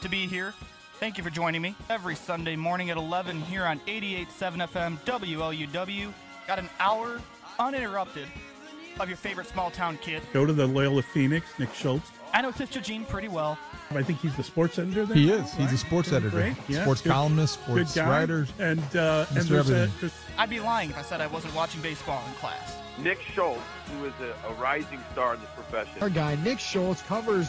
to be here. Thank you for joining me every Sunday morning at 11 here on 88.7 FM WLUW. Got an hour uninterrupted of your favorite small town kid. Go to the Loyola Phoenix, Nick Schultz. I know Sister Jean pretty well. I think he's the sports editor there. He is. He's a Right? sports editor, Great. Yeah. sports Good- columnist, sports guy. writer. And, uh, and Mr. there's a, Everything. there's, I'd be lying if I said I wasn't watching baseball in class. Nick Schultz, who is a, a rising star in this profession. Our guy Nick Schultz covers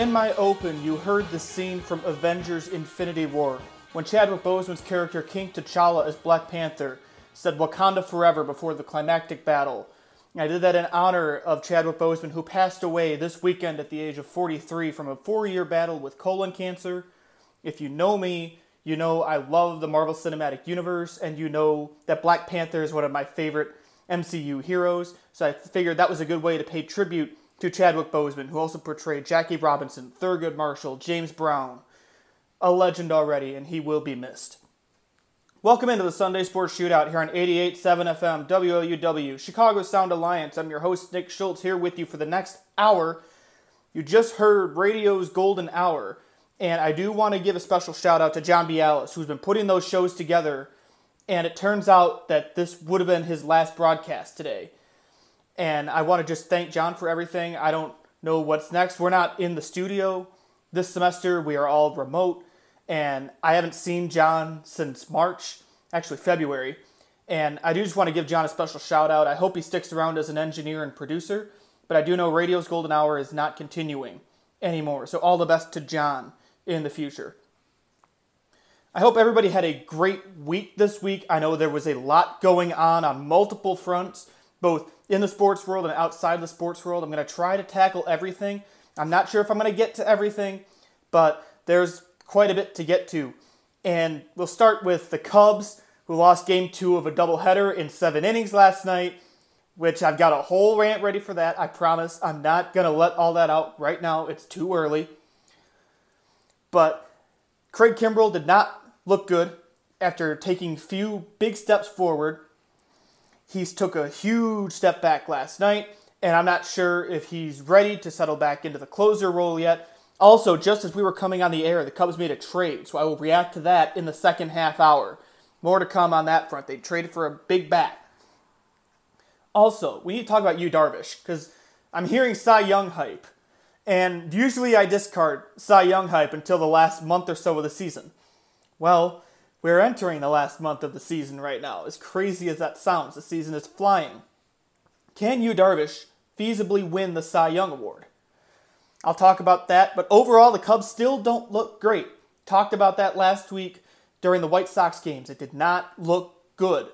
In my open, you heard the scene from Avengers Infinity War when Chadwick Boseman's character King T'Challa as Black Panther said Wakanda forever before the climactic battle. I did that in honor of Chadwick Boseman, who passed away this weekend at the age of 43 from a four year battle with colon cancer. If you know me, you know I love the Marvel Cinematic Universe, and you know that Black Panther is one of my favorite MCU heroes. So I figured that was a good way to pay tribute to Chadwick Boseman, who also portrayed Jackie Robinson, Thurgood Marshall, James Brown. A legend already, and he will be missed. Welcome into the Sunday Sports Shootout here on 88.7 FM, WLUW, Chicago Sound Alliance. I'm your host, Nick Schultz, here with you for the next hour. You just heard radio's golden hour, and I do want to give a special shout out to John Bialis, who's been putting those shows together, and it turns out that this would have been his last broadcast today. And I want to just thank John for everything. I don't know what's next. We're not in the studio this semester, we are all remote. And I haven't seen John since March, actually February. And I do just want to give John a special shout out. I hope he sticks around as an engineer and producer. But I do know Radio's Golden Hour is not continuing anymore. So all the best to John in the future. I hope everybody had a great week this week. I know there was a lot going on on multiple fronts, both in the sports world and outside the sports world. I'm going to try to tackle everything. I'm not sure if I'm going to get to everything, but there's quite a bit to get to. And we'll start with the Cubs, who lost game two of a doubleheader in seven innings last night, which I've got a whole rant ready for that. I promise. I'm not going to let all that out right now. It's too early. But Craig Kimbrel did not look good after taking few big steps forward. He's took a huge step back last night, and I'm not sure if he's ready to settle back into the closer role yet. Also, just as we were coming on the air, the Cubs made a trade, so I will react to that in the second half hour. More to come on that front. They traded for a big bat. Also, we need to talk about Yu Darvish, because I'm hearing Cy Young hype. And usually I discard Cy Young hype until the last month or so of the season. Well, we're entering the last month of the season right now. As crazy as that sounds, the season is flying. Can Yu Darvish, feasibly win the Cy Young Award? I'll talk about that, but overall, the Cubs still don't look great. Talked about that last week during the White Sox games. It did not look good.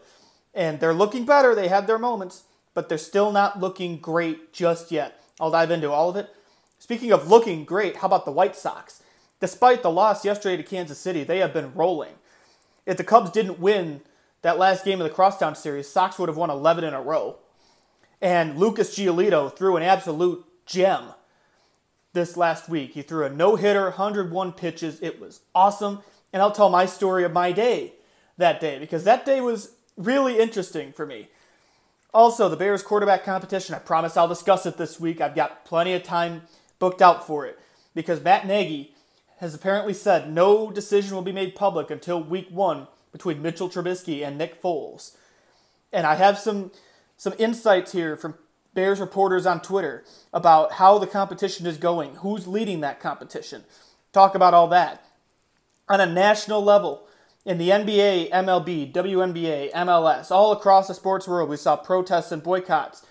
And they're looking better. They have their moments, but they're still not looking great just yet. I'll dive into all of it. Speaking of looking great, how about the White Sox? Despite the loss yesterday to Kansas City, they have been rolling. If the Cubs didn't win that last game of the Crosstown Series, Sox would have won 11 in a row. And Lucas Giolito threw an absolute gem this last week. He threw a no hitter, 101 pitches. It was awesome. And I'll tell my story of my day that day because that day was really interesting for me. Also, the Bears quarterback competition, I promise I'll discuss it this week. I've got plenty of time booked out for it because Matt Nagy has apparently said no decision will be made public until week one between Mitchell Trubisky and Nick Foles. And I have some some insights here from Bears reporters on Twitter about how the competition is going, who's leading that competition. Talk about all that. On a national level, in the NBA, MLB, WNBA, MLS, all across the sports world, we saw protests and boycotts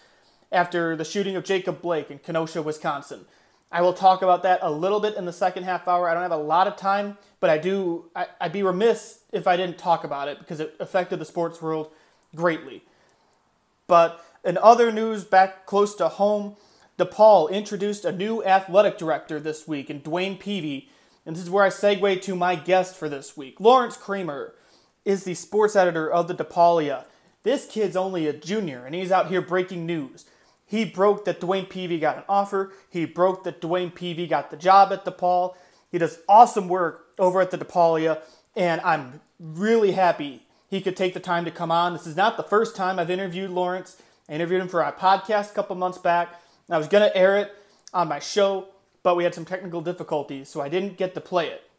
after the shooting of Jacob Blake in Kenosha, Wisconsin. I will talk about that a little bit in the second half hour. I don't have a lot of time, but I do. I, I'd be remiss if I didn't talk about it because it affected the sports world greatly. But in other news, back close to home, DePaul introduced a new athletic director this week and DeWayne Peevy, And this is where I segue to my guest for this week. Lawrence Kramer is the sports editor of the DePaulia. This kid's only a junior, and he's out here breaking news. He broke that DeWayne Peevy got an offer. He broke that DeWayne Peevy got the job at DePaul. He does awesome work over at the DePaulia, and I'm really happy he could take the time to come on. This is not the first time I've interviewed Lawrence. I interviewed him for our podcast a couple months back. I was going to air it on my show, but we had some technical difficulties, so I didn't get to play it.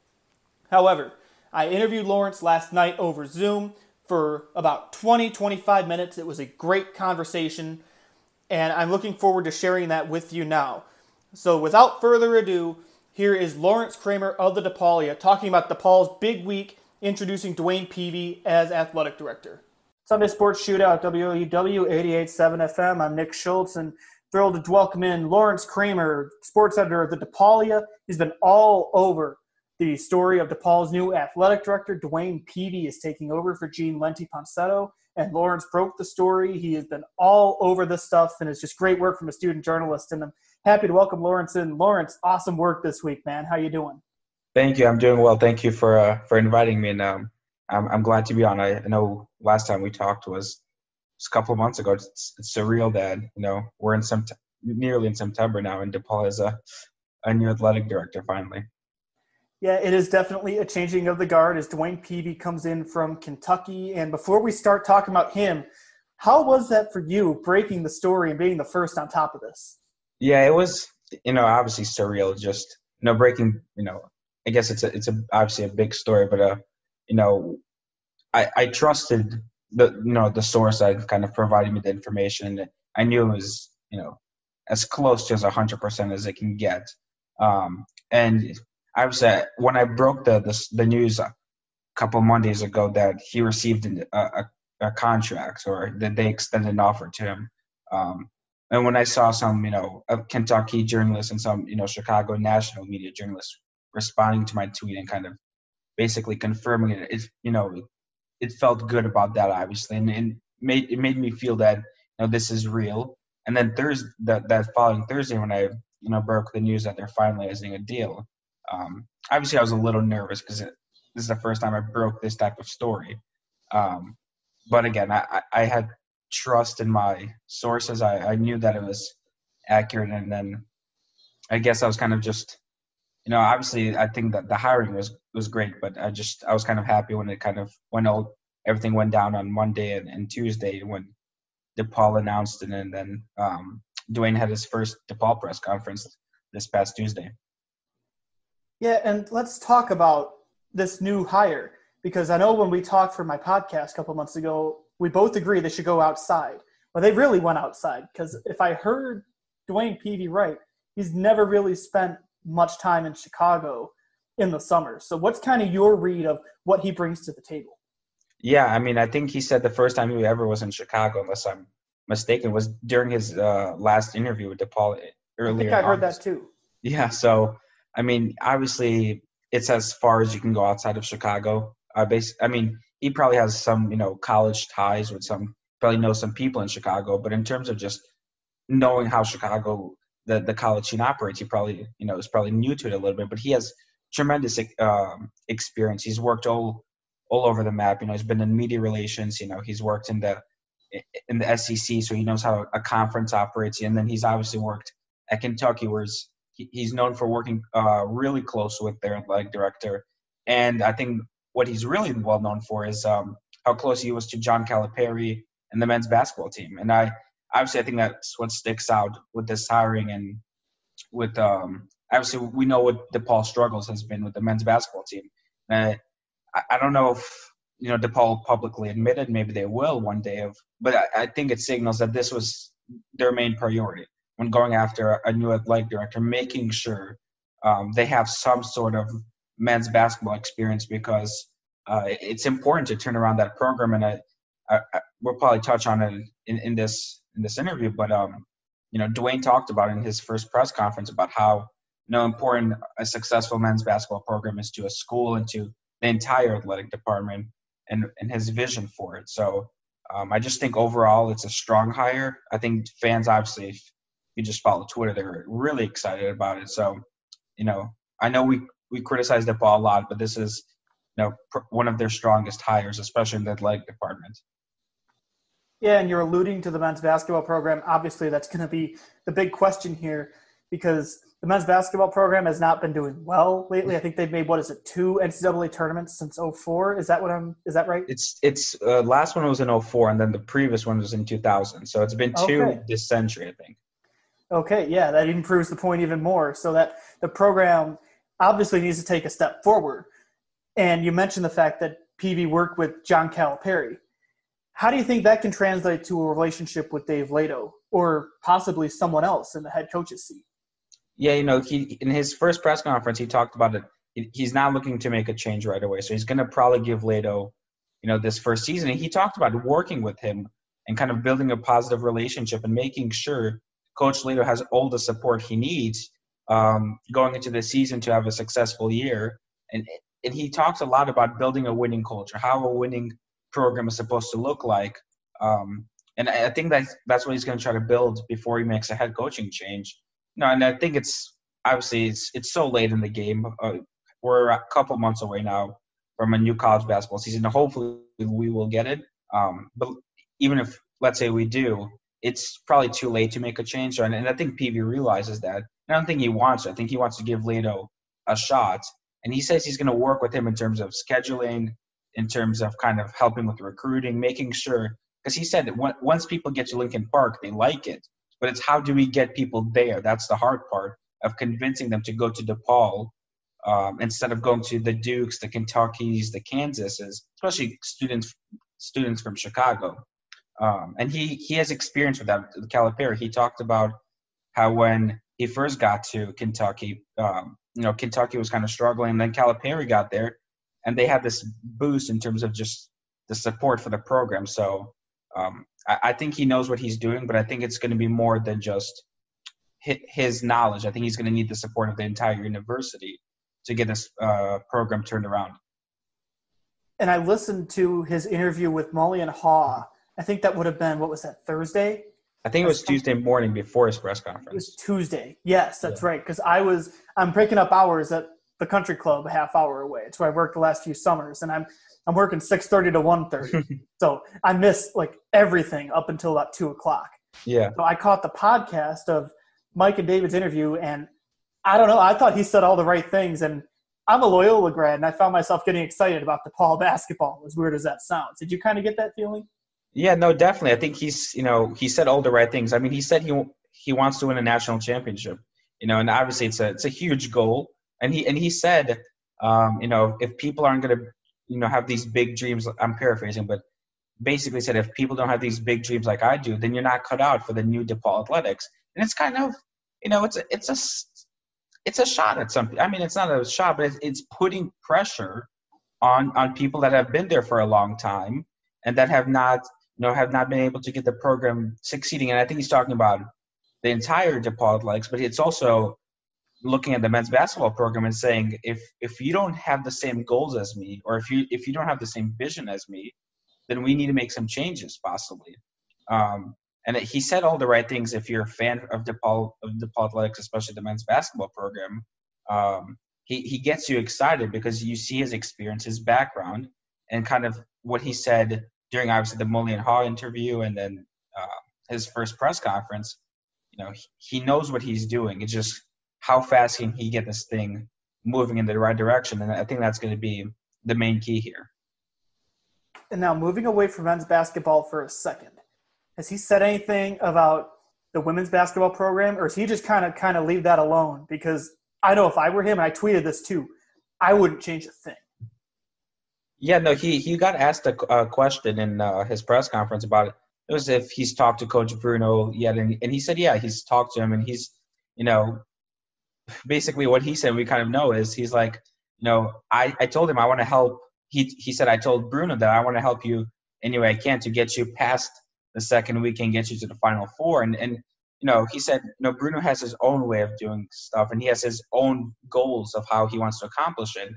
However, I interviewed Lawrence last night over Zoom for about 20 25 minutes. It was a great conversation, and I'm looking forward to sharing that with you now. So, without further ado, here is Lawrence Kramer of the DePaulia talking about DePaul's big week introducing DeWayne Peevy as athletic director. Sunday Sports Shootout, WLUW 88.7 FM. I'm Nick Schultz and thrilled to welcome in Lawrence Kramer, sports editor of the DePaulia. He's been all over the story of DePaul's new athletic director. DeWayne Peevy is taking over for Jean Lenti Ponsetto, and Lawrence broke the story. He has been all over this stuff, and it's just great work from a student journalist. And I'm happy to welcome Lawrence in. Lawrence, awesome work this week, man. How you doing? Thank you. I'm doing well. Thank you for uh, for inviting me, and um, I'm I'm glad to be on. I know last time we talked was just a couple of months ago. It's, it's surreal that you know we're in some nearly in September now, and DePaul is a a new athletic director finally. Yeah, it is definitely a changing of the guard as DeWayne Peevy comes in from Kentucky. And before we start talking about him, how was that for you breaking the story and being the first on top of this? Yeah, it was. You know, obviously surreal. Just you know, breaking. You know, I guess it's a it's a obviously a big story, but uh, you know, I I trusted the you know the source that kind of provided me the information. I knew it was you know as close to as hundred percent as it can get. Um, and I was uh, when I broke the, the the news a couple Mondays ago that he received a, a, contract or that they extended an offer to him. Um, and when I saw some, you know, Kentucky journalists and some, you know, Chicago national media journalists responding to my tweet and kind of basically confirming it. It you know it felt good about that obviously, and, and made it made me feel that you know this is real. And then Thursday that that following Thursday when I you know broke the news that they're finalizing a deal, um, obviously I was a little nervous because this is the first time I broke this type of story. Um, but again, I, I had trust in my sources. I, I knew that it was accurate, and then I guess I was kind of just you know, obviously, I think that the hiring was was great, but I just I was kind of happy when it kind of when all everything went down on Monday and, and Tuesday when DePaul announced it, and then um, DeWayne had his first DePaul press conference this past Tuesday. Yeah, and let's talk about this new hire because I know when we talked for my podcast a couple months ago, we both agreed they should go outside. Well, they really went outside because if I heard DeWayne Peevy right, he's never really spent much time in Chicago in the summer. So, what's kind of your read of what he brings to the table? Yeah, I mean, I think he said the first time he ever was in Chicago, unless I'm mistaken, was during his uh, last interview with DePaul earlier. I think I heard August. that too. Yeah, so I mean, obviously, it's as far as you can go outside of Chicago. Uh, base, I mean, he probably has some, you know, college ties with some, probably knows some people in Chicago. But in terms of just knowing how Chicago the the college scene operates. He probably you know is probably new to it a little bit, but he has tremendous um, experience. He's worked all all over the map. You know, he's been in media relations. You know, he's worked in the in the SEC, so he knows how a conference operates. And then he's obviously worked at Kentucky, where he's known for working uh, really close with their athletic director. And I think what he's really well known for is um, how close he was to John Calipari and the men's basketball team. And I obviously I think that's what sticks out with this hiring and with um obviously we know what DePaul struggles has been with the men's basketball team. Uh, I, I don't know if you know DePaul publicly admitted maybe they will one day of but I, I think it signals that this was their main priority when going after a new athletic director, making sure um, they have some sort of men's basketball experience because uh, it's important to turn around that program. And I, I, I, we'll probably touch on it in, in this in this interview, but um, you know, Dwayne talked about in his first press conference about how you know important a successful men's basketball program is to a school and to the entire athletic department and and his vision for it. So um, I just think overall it's a strong hire. I think fans obviously, you just follow Twitter, they're really excited about it. So you know, I know we we criticize DePaul a lot, but this is you know pr- one of their strongest hires, especially in the athletic department. Yeah, and you're alluding to the men's basketball program. Obviously, that's going to be the big question here because the men's basketball program has not been doing well lately. I think they've made what is it two NCAA tournaments since 04. Is that what I'm? Is that right? It's it's uh, last one was in 04 and then the previous one was in 2000. So it's been two Okay. this century, I think. Okay, yeah, that even proves the point even more. So that the program obviously needs to take a step forward. And you mentioned the fact that Peevy worked with John Calipari. How do you think that can translate to a relationship with Dave Leitao or possibly someone else in the head coach's seat? Yeah, you know, he in his first press conference he talked about it. He's not looking to make a change right away, so he's going to probably give Leitao, you know, this first season. And he talked about working with him and kind of building a positive relationship and making sure Coach Leitao has all the support he needs um, going into the season to have a successful year. And and he talks a lot about building a winning culture, how a winning program is supposed to look like. Um, and I I think that's that's what he's going to try to build before he makes a head coaching change. No, and I think it's obviously it's it's so late in the game. Uh, we're a couple months away now from a new college basketball season. Hopefully, we will get it. Um, but even if let's say we do, it's probably too late to make a change. And, and I think Peevy realizes that. I don't think he wants it. I think he wants to give Leitao a shot. And he says he's going to work with him in terms of scheduling, in terms of kind of helping with recruiting, making sure. Because he said that on- once people get to Lincoln Park, they like it. But it's how do we get people there? That's the hard part of convincing them to go to DePaul um, instead of going to the Dukes, the Kentuckys, the Kansases, especially students students from Chicago. Um, and he he has experience with that. Calipari. He talked about how when he first got to Kentucky, um, you know, Kentucky was kind of struggling. And then Calipari got there, and they had this boost in terms of just the support for the program. So um, I, I think he knows what he's doing, but I think it's going to be more than just his knowledge. I think he's going to need the support of the entire university to get this uh, program turned around. And I listened to his interview with Mully and Haugh. I think that would have been, what was that, Thursday? I think it was Tuesday morning before his press conference. It was. Tuesday. Yes, that's right. Because I was I'm breaking up hours at the country club a half hour away. It's where I worked the last few summers, and I'm I'm working six thirty to one thirty. so I missed like everything up until about two o'clock. Yeah. So I caught the podcast of Mike and David's interview, and I don't know. I thought he said all the right things, and I'm a Loyola grad, and I found myself getting excited about DePaul basketball. As weird as that sounds, did you kind of get that feeling? Yeah, no, definitely. I think he's, you know, he said all the right things. I mean, he said he he wants to win a national championship, you know, and obviously it's a it's a huge goal. And he and he said, um, you know, if people aren't going to, you know, have these big dreams, I'm paraphrasing, but basically said if people don't have these big dreams like I do, then you're not cut out for the new DePaul Athletics. And it's kind of, you know, it's a it's a it's a shot at something. I mean, it's not a shot, but it's, it's putting pressure on on people that have been there for a long time and that have not you know, have not been able to get the program succeeding. And I think he's talking about the entire DePaul Athletics, but it's also looking at the men's basketball program and saying, if if you don't have the same goals as me, or if you if you don't have the same vision as me, then we need to make some changes possibly. Um, and he said all the right things. If you're a fan of DePaul of DePaul Athletics, especially the men's basketball program, um, he he gets you excited because you see his experience, his background, and kind of what he said during obviously the Mully and Haugh interview and then uh, his first press conference, you know, he, he knows what he's doing. It's just how fast can he get this thing moving in the right direction, and I think that's going to be the main key here. And now moving away from men's basketball for a second, has he said anything about the women's basketball program, or is he just kind of kind of leave that alone? Because I know if I were him, I tweeted this too, I wouldn't change a thing. Yeah, no, he he got asked a, a question in uh, his press conference about it. It was if he's talked to Coach Bruno yet, and, and he said, yeah, he's talked to him, and he's, you know, basically what he said we kind of know is he's like, you know, I, I told him I want to help. He he said I told Bruno that I want to help you any way I can to get you past the second weekend, get you to the final four, and and you know he said, you know, Bruno has his own way of doing stuff, and he has his own goals of how he wants to accomplish it.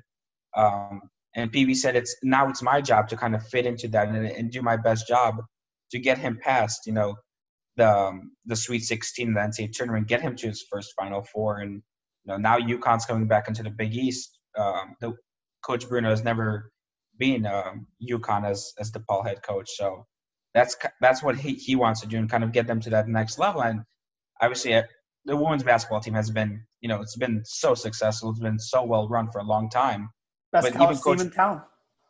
Um, and Peevy said it's now it's my job to kind of fit into that and, and do my best job to get him past, you know, the um, the Sweet 16, the NCAA tournament, get him to his first Final Four, and you know now UConn's coming back into the Big East. um, the coach Bruno has never been um, UConn as as DePaul head coach. So that's that's what he, he wants to do and kind of get them to that next level. And obviously, uh, the women's basketball team has been you know it's been so successful. It's been so well run for a long time. Best But college even Coach- team in town.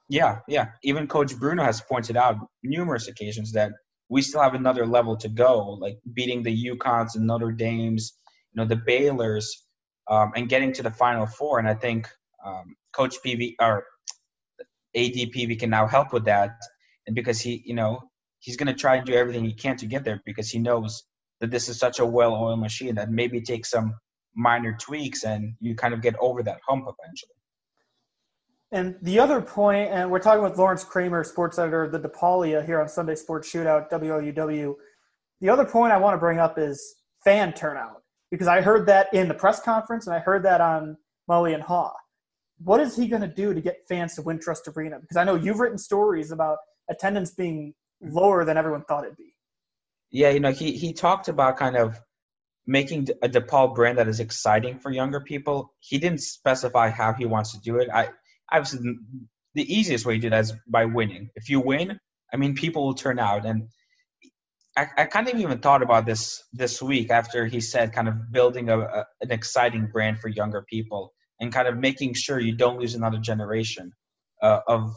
Yeah, yeah. Even Coach Bruno has pointed out numerous occasions that we still have another level to go, like beating the UConns and Notre Dames, you know, the Baylors, um, and getting to the Final Four. And I think um, Coach Peevy or AD Peevy can now help with that, and because he, you know, he's going to try and do everything he can to get there because he knows that this is such a well-oiled machine that maybe take some minor tweaks and you kind of get over that hump eventually. And the other point, and we're talking with Lawrence Kramer, sports editor of the DePaulia here on Sunday Sports Shootout, WLUW. The other point I want to bring up is fan turnout because I heard that in the press conference and I heard that on Mully and Haugh. What is he going to do to get fans to Wintrust Arena? Because I know you've written stories about attendance being lower than everyone thought it'd be. Yeah, you know, he he talked about kind of making a DePaul brand that is exciting for younger people. He didn't specify how he wants to do it. I obviously the- easiest way to do that is by winning. If you win, I mean, people will turn out. And I, I kind of even thought about this this week after he said kind of building a, a an exciting brand for younger people and kind of making sure you don't lose another generation uh, of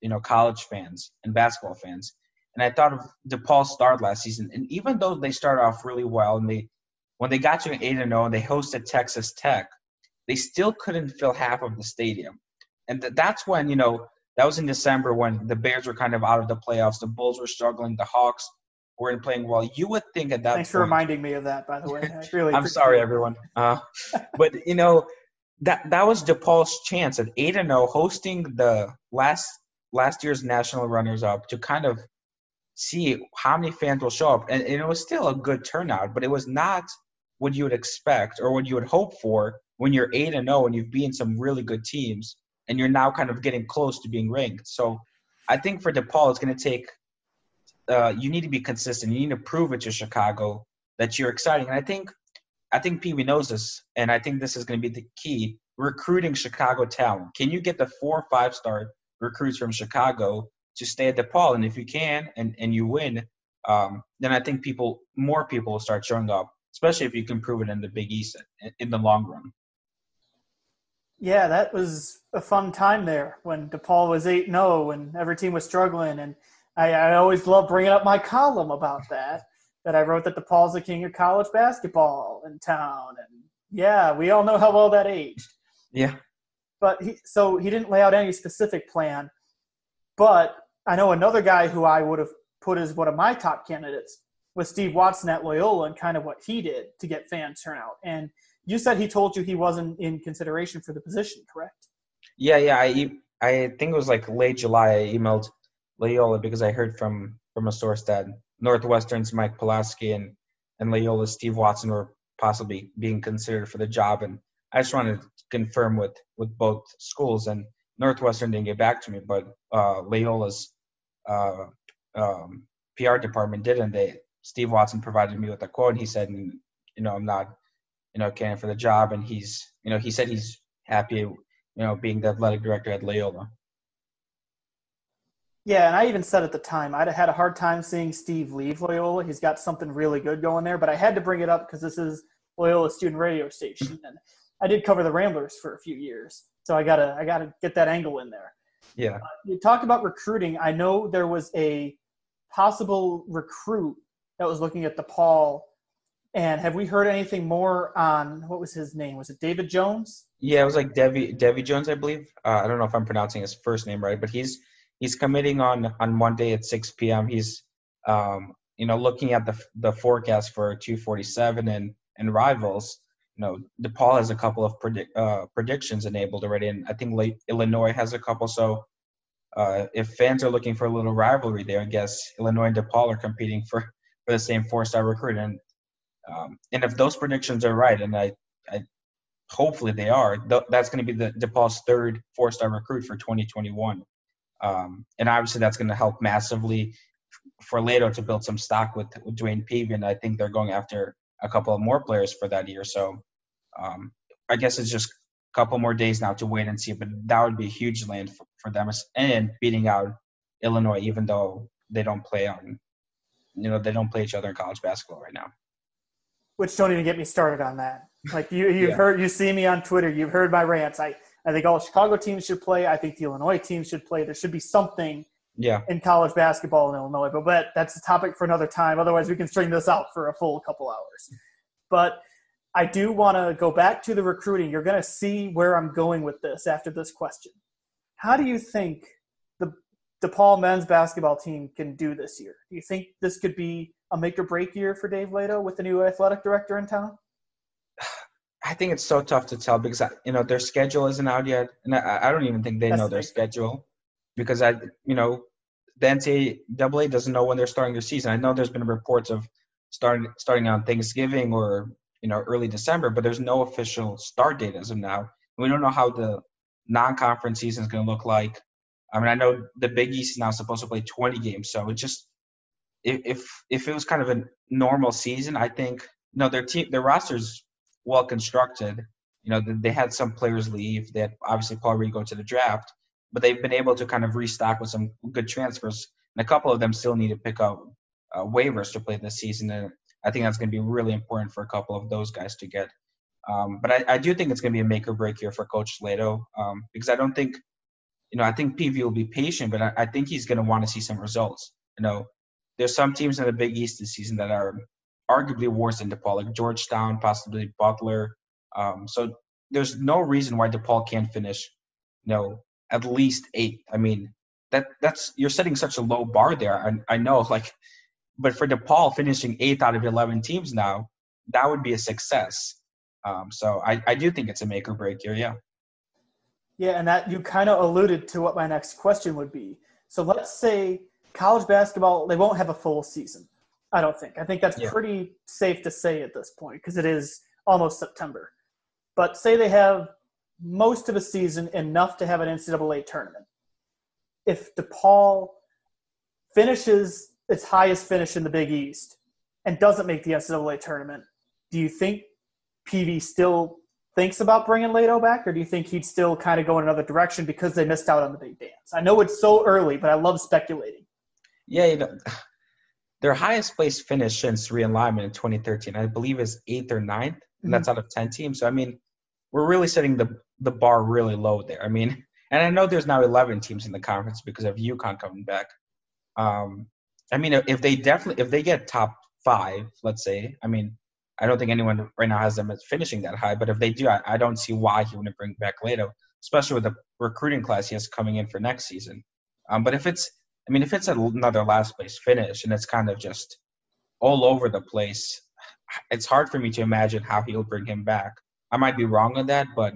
you know college fans and basketball fans. And I thought of DePaul's start last season, and even though they started off really well, and they when they got to an eight and zero, and they hosted Texas Tech, they still couldn't fill half of the stadium, and th- that's when you know that was in December when the Bears were kind of out of the playoffs, the Bulls were struggling, the Hawks weren't playing well. You would think at that Thanks for reminding me of that, by the way. I really I'm sorry, it. everyone. Uh, but you know that that was DePaul's chance at eight and zero, hosting the last last year's national runners up to kind of see how many fans will show up, and, and it was still a good turnout, but it was not what you would expect or what you would hope for when you're eight and zero and you've beaten some really good teams, and you're now kind of getting close to being ranked. So I think for DePaul, it's going to take. Uh, you need to be consistent. You need to prove it to Chicago that you're exciting. And I think I think Peevy knows this, and I think this is going to be the key: recruiting Chicago talent. Can you get the four or five star recruits from Chicago to stay at DePaul? And if you can, and and you win, um, then I think people, more people, will start showing up. Especially if you can prove it in the Big East in, in the long run. Yeah, that was a fun time there when DePaul was 8 0 and every team was struggling. And I, I always love bringing up my column about that, that I wrote that DePaul's the king of college basketball in town. And yeah, we all know how well that aged. Yeah, But he, so he didn't lay out any specific plan. But I know another guy who I would have put as one of my top candidates was Steve Watson at Loyola and kind of what he did to get fan turnout. And you said he told you he wasn't in consideration for the position, correct? yeah, yeah. I I think it was like late July. I emailed Loyola because I heard from from a source that Northwestern's Mike Polisky and and Loyola's Steve Watson were possibly being considered for the job, and I just wanted to confirm with with both schools. And Northwestern didn't get back to me, but uh, Loyola's uh, um, PR department did, and they Steve Watson provided me with a quote. And He said, you know, I'm not, you know, caring for the job, and he's, you know, he said he's happy, you know, being the athletic director at Loyola. Yeah, and I even said at the time I'd had a hard time seeing Steve leave Loyola. He's got something really good going there, but I had to bring it up because this is Loyola student radio station, and I did cover the Ramblers for a few years, so I gotta I gotta get that angle in there. Yeah. Uh, you talk about recruiting. I know there was a possible recruit that was looking at DePaul, and have we heard anything more on what was his name? Was it David Jones? Yeah, it was like Devi Devi Jones, I believe. Uh, I don't know if I'm pronouncing his first name right, but he's he's committing on on Monday at 6 p.m. He's um, you know looking at the the forecast for 247 and and rivals. You know, DePaul has a couple of predict, uh, predictions enabled already, and I think late Illinois has a couple. So uh, if fans are looking for a little rivalry there, I guess Illinois and DePaul are competing for for the same four-star recruit, and um, and if those predictions are right, and I I hopefully they are. Th- that's going to be the DePaul's third four-star recruit for 2021, um, and obviously that's going to help massively for Leitao to build some stock with, with DeWayne and I think they're going after a couple of more players for that year. So um, I guess it's just a couple more days now to wait and see. But that would be a huge land for, for them, and beating out Illinois, even though they don't play on, you know, they don't play each other in college basketball right now. Which don't even get me started on that. Like you, you've Yeah. heard, you see me on Twitter. You've heard my rants. I, I think all Chicago teams should play. I think the Illinois teams should play. There should be something Yeah, in college basketball in Illinois, but, but that's a topic for another time. Otherwise, we can string this out for a full couple hours. But I do want to go back to the recruiting. You're going to see where I'm going with this after this question. How do you think DePaul men's basketball team can do this year? Do you think this could be a make or break year for Dave Leitao with the new athletic director in town? I think it's so tough to tell because you know their schedule isn't out yet, and I, I don't even think they That's know the their schedule because I, you know, the NCAA doesn't know when they're starting their season. I know there's been reports of starting starting on Thanksgiving or you know early December, but there's no official start date as of now. We don't know how the non-conference season is going to look like. I mean, I know the Big East is now supposed to play 20 games, so it just if if it was kind of a normal season, I think no, their team their rosters well constructed. You know, they had some players leave. They had obviously Paul Reed go to the draft, but they've been able to kind of restock with some good transfers. And a couple of them still need to pick up uh, waivers to play this season. And I think that's going to be really important for a couple of those guys to get. Um, but I, I do think it's going to be a make or break here for Coach Slato um, because I don't think, you know, I think Peevy will be patient, but I, I think he's going to want to see some results. You know, there's some teams in the Big East this season that are arguably worse than DePaul, like Georgetown, possibly Butler. Um, so there's no reason why DePaul can't finish, you know, at least eight. I mean, that that's you're setting such a low bar there. I, I know, like, but for DePaul finishing eighth out of eleven teams now, that would be a success. Um, so I, I do think it's a make or break here. Yeah. Yeah, and that you kind of alluded to what my next question would be. So let's say college basketball, they won't have a full season. I don't think. I think that's Yeah. pretty safe to say at this point because it is almost September. But say they have most of a season enough to have an NCAA tournament. If DePaul finishes its highest finish in the Big East and doesn't make the NCAA tournament, do you think Peevy still thinks about bringing Leitao back, or do you think he'd still kind of go in another direction because they missed out on the big dance? I know it's so early, but I love speculating. Yeah, you know, their highest place finish since realignment in 2013, I believe, is eighth or ninth, and that's out of 10 teams. So I mean, we're really setting the the bar really low there. I mean, and I know there's now 11 teams in the conference because of UConn coming back. Um, I mean, if they definitely if they get top five, let's say, I mean, I don't think anyone right now has them as finishing that high, but if they do, I, I don't see why he wouldn't bring back Leitao, especially with the recruiting class he has coming in for next season. Um, but if it's I mean, if it's another last place finish and it's kind of just all over the place, it's hard for me to imagine how he'll bring him back. I might be wrong on that, but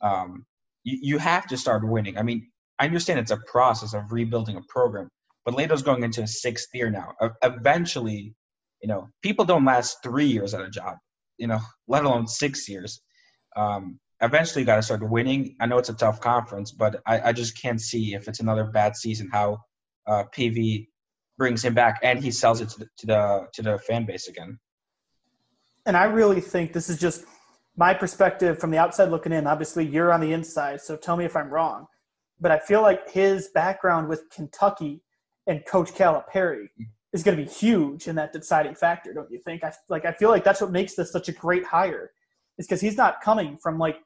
um, you, you have to start winning. I mean, I understand it's a process of rebuilding a program, but Leitao's going into his sixth year now. Eventually, you know, people don't last three years at a job, you know, let alone six years. Um, eventually, you got to start winning. I know it's a tough conference, but I, I just can't see if it's another bad season how uh, Peevy brings him back and he sells it to the, to the to the fan base again. And I really think this is just my perspective from the outside looking in. Obviously, you're on the inside, so tell me if I'm wrong. But I feel like his background with Kentucky and Coach Calipari is going to be huge in that deciding factor, don't you think? I like I feel like that's what makes this such a great hire, is because he's not coming from like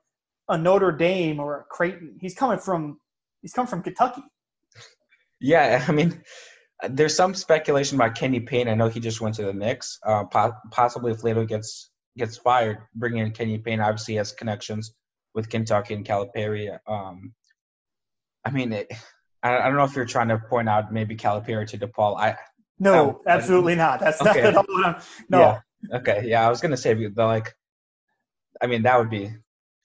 a Notre Dame or a Creighton. He's coming from he's come from Kentucky. Yeah, I mean, there's some speculation about Kenny Payne. I know he just went to the Knicks. Uh, po- possibly if Leitao gets gets fired, bringing in Kenny Payne obviously has connections with Kentucky and Calipari. Um, I mean, it, I, I don't know if you're trying to point out maybe Calipari to DePaul. I No, Oh, absolutely not. That's not okay. at all. What I'm, no, Yeah. okay, yeah, I was gonna say like. I mean, that would be.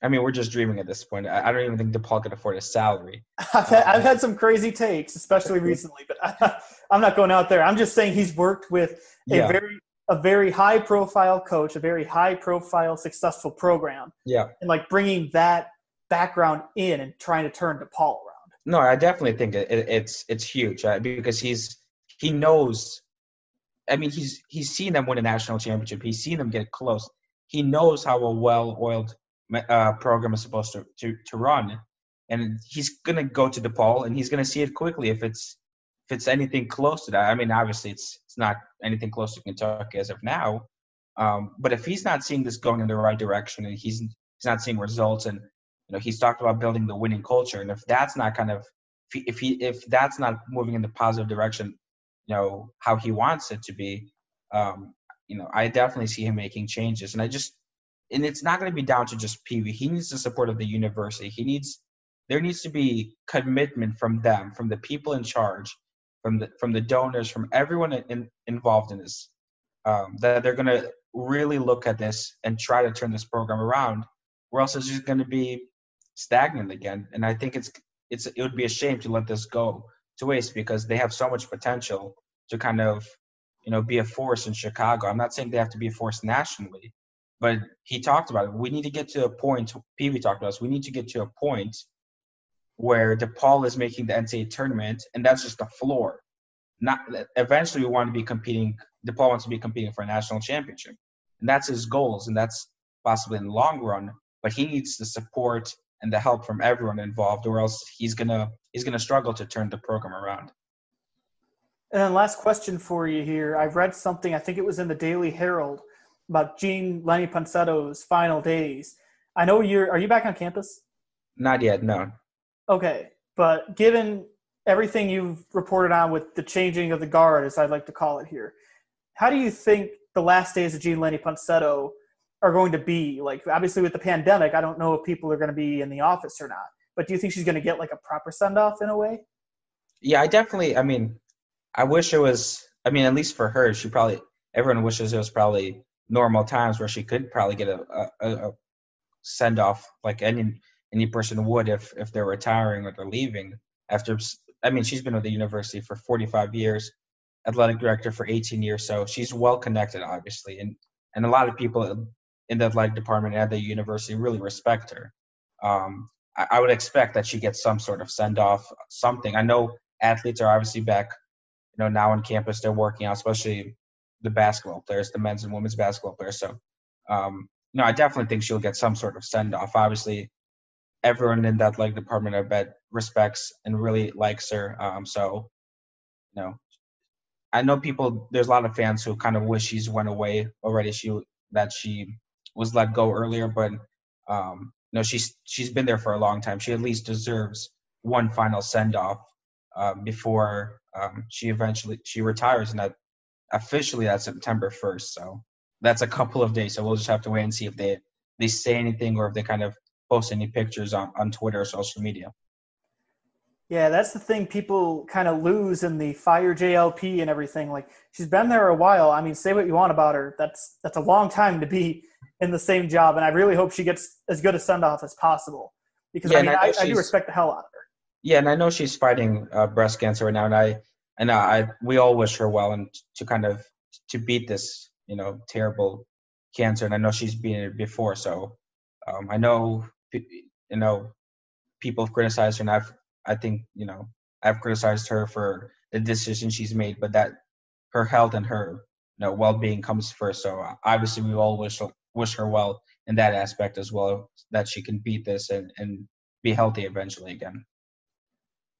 I mean, we're just dreaming at this point. I, I don't even think DePaul could afford a salary. I've had, I've had some crazy takes, especially recently, but I, I'm not going out there. I'm just saying he's worked with a Yeah. very a very high profile coach, a very high profile successful program, Yeah. and like bringing that background in and trying to turn DePaul around. No, I definitely think it, it, it's it's huge uh, because he's he knows. I mean, he's he's seen them win a national championship. He's seen them get close. He knows how a well-oiled uh, program is supposed to, to, to run. And he's to go to DePaul and he's to see it quickly if it's if it's anything close to that. I mean, obviously, it's it's not anything close to Kentucky as of now. Um, but if he's not seeing this going in the right direction and he's he's not seeing results, and you know he's talked about building the winning culture, and if that's not kind of if, he, if that's not moving in the positive direction, you know how he wants it to be, um, you know I definitely see him making changes, and I just and it's not going to be down to just Pee. He needs the support of the university. He needs there needs to be commitment from them, from the people in charge, from the from the donors, from everyone in, involved in this, um, that they're going to really look at this and try to turn this program around, or else it's just going to be stagnant again. And I think it's it's it would be a shame to let this go to waste because they have so much potential to kind of you know be a force in Chicago. I'm not saying they have to be a force nationally, but he talked about it. We need to get to a point. Wee talked about us. We need to get to a point where DePaul is making the NCAA tournament, and that's just the floor. Not eventually, we want to be competing. DePaul wants to be competing for a national championship, and that's his goals, and that's possibly in the long run. But he needs the support and the help from everyone involved, or else he's gonna he's gonna struggle to turn the program around. And then last question for you here. I've read something. I think it was in the Daily Herald about Jean Lenti Ponsetto's final days. I know you're. Are you back on campus? Not yet. No. Okay, but given everything you've reported on with the changing of the guard, as I'd like to call it here, how do you think the last days of Jean Lenti Ponsetto are going to be? Like, obviously, with the pandemic, I don't know if people are going to be in the office or not. But do you think she's going to get like a proper send off in a way? Yeah, I definitely. I mean, I wish it was. I mean, at least for her, she probably. Everyone wishes it was probably normal times where she could probably get a, a, a send off like any any person would if if they're retiring or they're leaving after i mean she's been with the university for 45 years athletic director for 18 years so she's well connected obviously and and a lot of people in the athletic department at the university really respect her um, I, would expect that she gets some sort of send off something i know athletes are obviously back you know now on campus they're working out especially the basketball players the men's and women's basketball players so um, no, I definitely think she'll get some sort of send off. Obviously, everyone in that like department I bet respects and really likes her. Um, so, you know, I know people. There's a lot of fans who kind of wish she's went away already. She that she was let go earlier, but um, no, she's she's been there for a long time. She at least deserves one final send off uh, before um, she eventually she retires, and that officially that's September 1st. So that's a couple of days. So we'll just have to wait and see if they they say anything or if they kind of post any pictures on, on Twitter or social media. Yeah, that's the thing people kind of lose in the fire JLP and everything. Like she's been there a while. I mean, say what you want about her. That's that's a long time to be in the same job, and I really hope she gets as good a send off as possible because yeah, I mean, I, I, I, do respect the hell out of her. Yeah, and I know she's fighting uh, breast cancer right now, and I and I we all wish her well and to kind of to beat this you know terrible cancer, and I know she's been it before, so um, I know you know, people have criticized her, and I've, I think, you know, I've criticized her for the decision she's made, but that her health and her, you know, well-being comes first. So obviously, we all wish wish her well in that aspect as well, that she can beat this and and be healthy eventually again.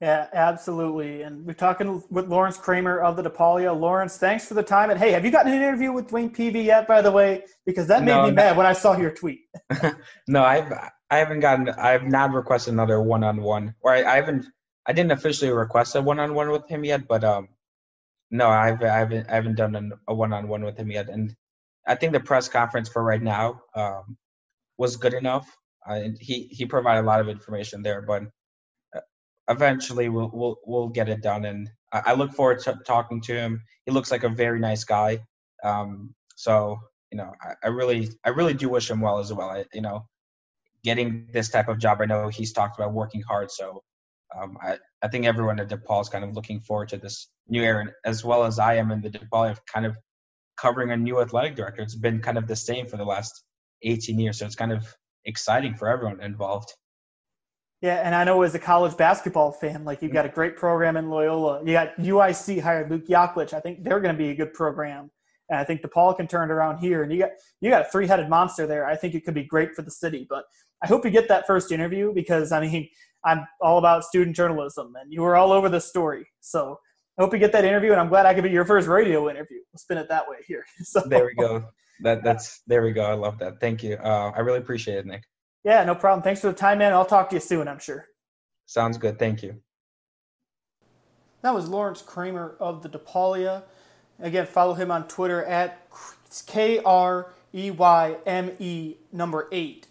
Yeah, absolutely. And we're talking with Lawrence Kramer of the DePaulia. Lawrence, thanks for the time. And hey, have you gotten an interview with DeWayne Peevy yet, by the way? Because that made no, me mad when I saw your tweet. no, I've I haven't gotten I've not requested another one on one. Or I, I, haven't I didn't officially request a one on one with him yet, but um no, I've I haven't I haven't done a one on one with him yet. And I think the press conference for right now um was good enough. Uh, he he provided a lot of information there, but eventually we'll we'll we'll get it done. And I, I look forward to talking to him. He looks like a very nice guy. Um, so you know, I, I really I really do wish him well as well. I, you know, getting this type of job, I know he's talked about working hard. So um, I I think everyone at DePaul is kind of looking forward to this new era, as well as I am in the DePaul of kind of covering a new athletic director. It's been kind of the same for the last 18 years, so it's kind of exciting for everyone involved. Yeah, and I know as a college basketball fan, like you've got a great program in Loyola. You got UIC hired Luke Yaklich. I think they're going to be a good program. And I think DePaul can turn it around here. And you got you got a three headed monster there. I think it could be great for the city. But I hope you get that first interview because I mean I'm all about student journalism, and you were all over this story. So I hope you get that interview, and I'm glad I could be your first radio interview. We'll spin it that way here. So There we go. That that's there we go. I love that. Thank you. Uh, I really appreciate it, Nick. Yeah, no problem. Thanks for the time, man. I'll talk to you soon. I'm sure. Sounds good. Thank you. That was Lawrence Kramer of the DePaulia. Again, follow him on Twitter at K R E Y M E number eight.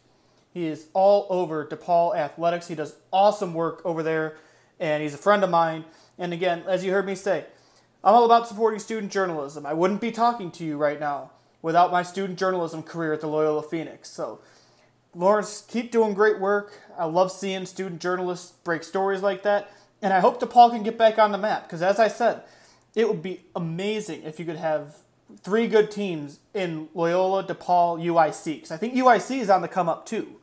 He is all over DePaul athletics. He does awesome work over there, and he's a friend of mine. And again, as you heard me say, I'm all about supporting student journalism. I wouldn't be talking to you right now without my student journalism career at the Loyola Phoenix. So, Lawrence, keep doing great work. I love seeing student journalists break stories like that. And I hope DePaul can get back on the map because, as I said, it would be amazing if you could have three good teams in Loyola, DePaul, UIC. Because I think UIC is on the come up too.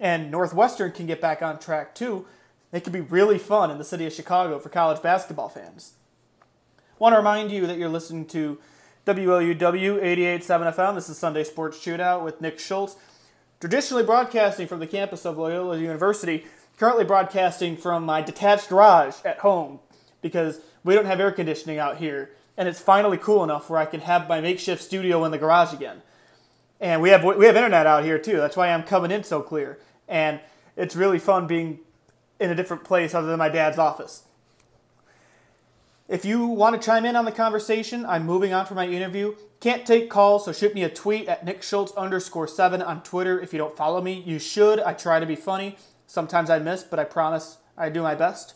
And Northwestern can get back on track too. It could be really fun in the city of Chicago for college basketball fans. Want to remind you that you're listening to WLUW 88.7 FM. This is Sunday Sports Shootout with Nick Schultz. Traditionally broadcasting from the campus of Loyola University, currently broadcasting from my detached garage at home because we don't have air conditioning out here, and it's finally cool enough where I can have my makeshift studio in the garage again. And we have we have internet out here too. That's why I'm coming in so clear, and it's really fun being in a different place other than my dad's office. If you want to chime in on the conversation, I'm moving on for my interview. Can't take calls, so shoot me a tweet at Nick Schultz underscore seven on Twitter. If you don't follow me, you should. I try to be funny. Sometimes I miss, but I promise I do my best.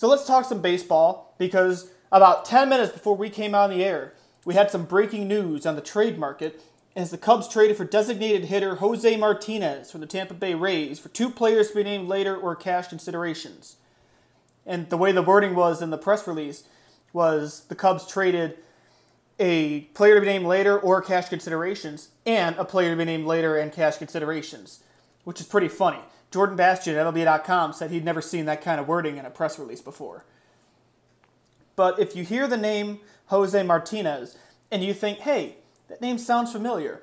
So let's talk some baseball because about 10 minutes before we came on the air, we had some breaking news on the trade market as the Cubs traded for designated hitter Jose Martinez from the Tampa Bay Rays for two players to be named later or cash considerations. And the way the wording was in the press release was the Cubs traded a player to be named later or cash considerations and a player to be named later and cash considerations, which is pretty funny. Jordan Bastian at MLB.com said he'd never seen that kind of wording in a press release before. But if you hear the name Jose Martinez and you think, hey, that name sounds familiar,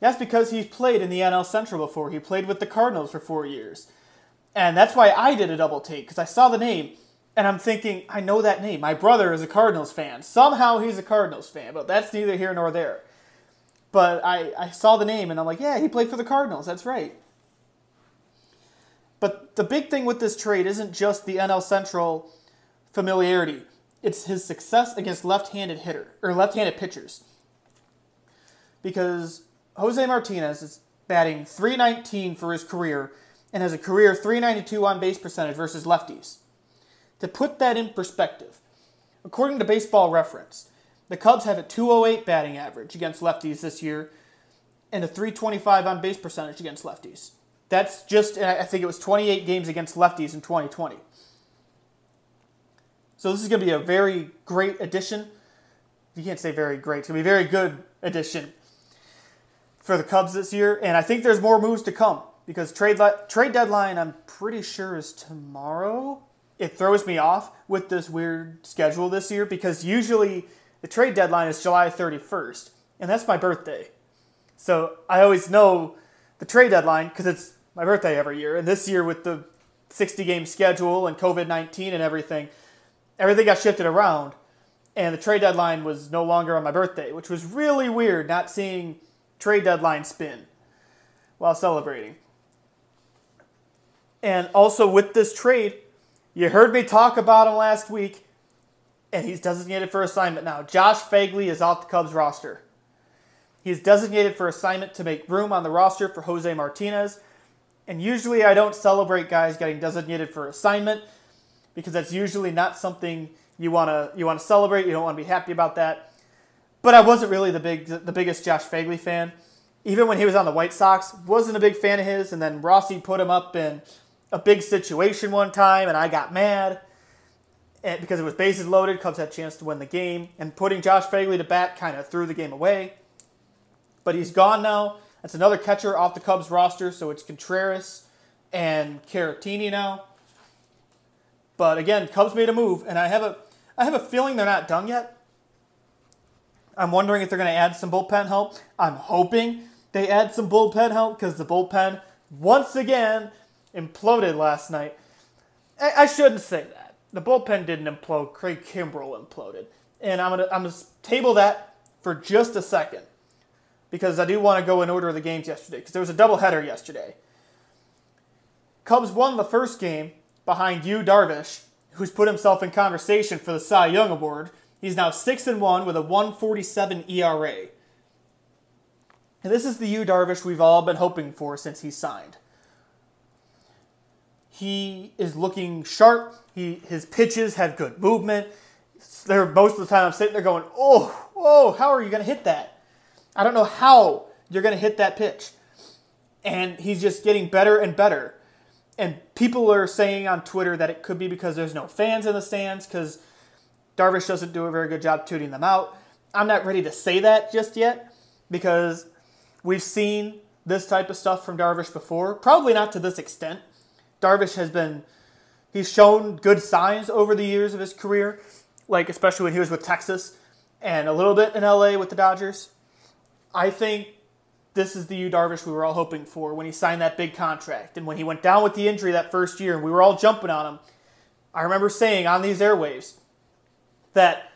that's because he's played in the NL Central before. He played with the Cardinals for four years. And that's why I did a double take, because I saw the name and I'm thinking, I know that name. My brother is a Cardinals fan. Somehow he's a Cardinals fan, but that's neither here nor there. But I, I saw the name and I'm like, yeah, he played for the Cardinals. That's right. But the big thing with this trade isn't just the NL Central familiarity. It's his success against left-handed hitter or left-handed pitchers. Because Jose Martinez is batting 319 for his career and has a career 392 on base percentage versus lefties. To put that in perspective, according to Baseball Reference, the Cubs have a 208 batting average against lefties this year and a 325 on base percentage against lefties. That's just, I think it was 28 games against lefties in 2020. So this is going to be a very great addition. You can't say very great. It's going to be a very good addition for the Cubs this year. And I think there's more moves to come because trade, trade deadline, I'm pretty sure, is tomorrow. It throws me off with this weird schedule this year because usually the trade deadline is July 31st, and that's my birthday. So I always know the trade deadline because it's my birthday every year. And this year, with the 60 game schedule and COVID 19 and everything, everything got shifted around. And the trade deadline was no longer on my birthday, which was really weird not seeing trade deadline spin while celebrating. And also with this trade, you heard me talk about him last week, and he's designated for assignment now. Josh Phegley is off the Cubs roster. He's designated for assignment to make room on the roster for Jose Martinez. And usually I don't celebrate guys getting designated for assignment because that's usually not something you want to you want to celebrate. You don't want to be happy about that. But I wasn't really the big the biggest Josh Phegley fan. Even when he was on the White Sox, wasn't a big fan of his. And then Rossi put him up in a big situation one time, and I got mad and because it was bases loaded. Cubs had a chance to win the game, and putting Josh Phegley to bat kind of threw the game away. But he's gone now. That's another catcher off the Cubs roster, so it's Contreras and Caratini now. But again, Cubs made a move, and I have a I have a feeling they're not done yet. I'm wondering if they're going to add some bullpen help. I'm hoping they add some bullpen help because the bullpen once again imploded last night. I, I shouldn't say that. The bullpen didn't implode. Craig Kimbrel imploded, and I'm gonna I'm gonna table that for just a second because I do want to go in order of the games yesterday because there was a doubleheader yesterday. Cubs won the first game behind Yu Darvish, who's put himself in conversation for the Cy Young Award. He's now six and one with a 147 ERA. And this is the Yu Darvish we've all been hoping for since he signed. He is looking sharp. He his pitches have good movement. They're most of the time I'm sitting there going, oh, oh, how are you going to hit that? I don't know how you're going to hit that pitch. And he's just getting better and better. And people are saying on Twitter that it could be because there's no fans in the stands because Darvish doesn't do a very good job tooting them out. I'm not ready to say that just yet because we've seen this type of stuff from Darvish before. Probably not to this extent. Darvish has been, he's shown good signs over the years of his career, like especially when he was with Texas and a little bit in LA with the Dodgers. I think this is the Yu Darvish we were all hoping for when he signed that big contract. And when he went down with the injury that first year and we were all jumping on him, I remember saying on these airwaves that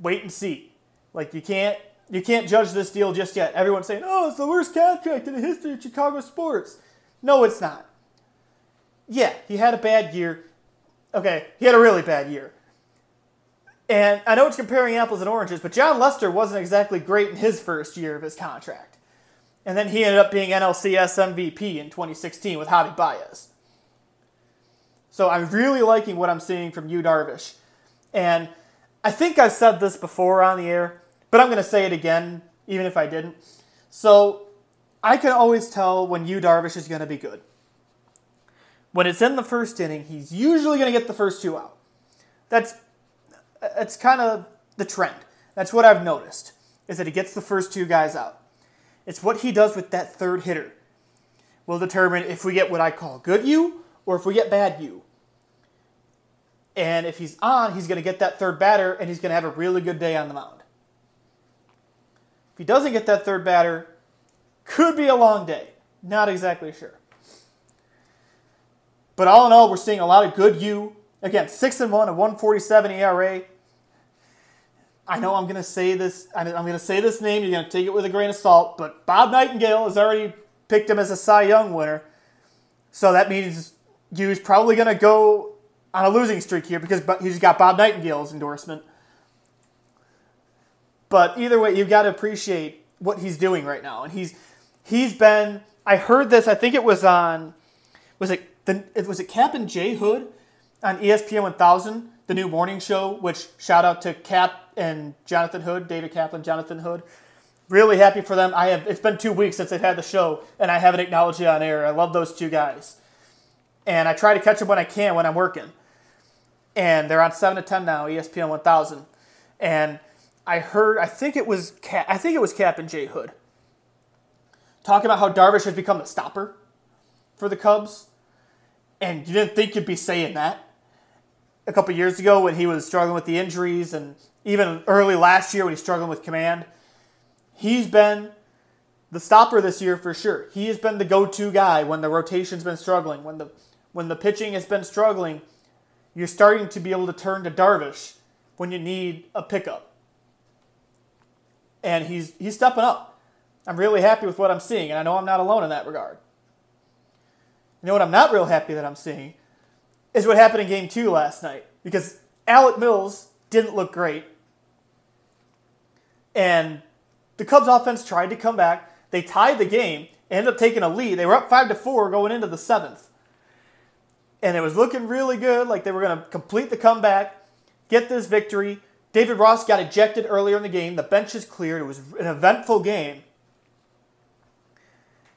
wait and see. Like you can't you can't judge this deal just yet. Everyone's saying, "Oh, it's the worst contract in the history of Chicago sports." No, it's not. Yeah, he had a bad year. Okay, he had a really bad year. And I know it's comparing apples and oranges, but Jon Lester wasn't exactly great in his first year of his contract. And then he ended up being NLCS MVP in 2016 with Javi Baez. So I'm really liking what I'm seeing from Yu Darvish. And I think I've said this before on the air, but I'm going to say it again, even if I didn't. So I can always tell when Yu Darvish is going to be good. When it's in the first inning, he's usually going to get the first two out. That's that's kind of the trend. That's what I've noticed is that he gets the first two guys out. It's what he does with that third hitter will determine if we get what I call good you or if we get bad you. And if he's on, he's going to get that third batter and he's going to have a really good day on the mound. If he doesn't get that third batter, could be a long day. Not exactly sure. But all in all, we're seeing a lot of good you. Again, 6 and 1, a 147 ERA. I know I'm going to say this. I'm going to say this name. You're going to take it with a grain of salt. But Bob Nightingale has already picked him as a Cy Young winner. So that means Yu's probably going to go on a losing streak here because he's got Bob Nightingale's endorsement. But either way, you've got to appreciate what he's doing right now. And he's he's been. I heard this. I think it was on. Was it the? Was it Cap and J Hood on ESPN 1000, the new morning show? Which shout out to Cap and Jonathan Hood, David Kaplan, Jonathan Hood. Really happy for them. I have. It's been two weeks since they've had the show, and I haven't acknowledged it on air. I love those two guys, and I try to catch them when I can when I'm working. And they're on seven to ten now, ESPN 1000, and I heard. I think it was. Cap, I think it was Cap and J Hood talking about how Darvish has become the stopper for the Cubs, and you didn't think you'd be saying that a couple years ago when he was struggling with the injuries, and even early last year when he's struggling with command. He's been the stopper this year for sure. He has been the go-to guy when the rotation's been struggling, when the when the pitching has been struggling. You're starting to be able to turn to Darvish when you need a pickup, and he's he's stepping up. I'm really happy with what I'm seeing, and I know I'm not alone in that regard. You know what I'm not real happy that I'm seeing is what happened in Game Two last night because Alec Mills didn't look great, and the Cubs offense tried to come back. They tied the game, ended up taking a lead. They were up five to four going into the seventh. And it was looking really good, like they were going to complete the comeback, get this victory. David Ross got ejected earlier in the game. The bench is cleared. It was an eventful game.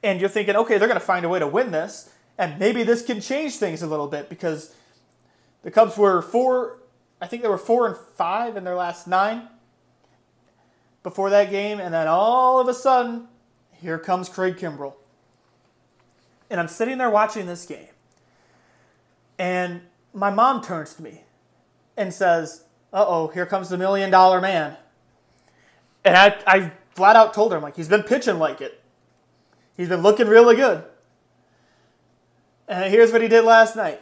And you're thinking, okay, they're going to find a way to win this. And maybe this can change things a little bit because the Cubs were four, I think they were four and five in their last nine before that game, and then all of a sudden, here comes Craig Kimbrel. And I'm sitting there watching this game, and my mom turns to me and says, Uh oh, here comes the million dollar man. And I, I flat out told her, I'm like, he's been pitching like it. He's been looking really good. And here's what he did last night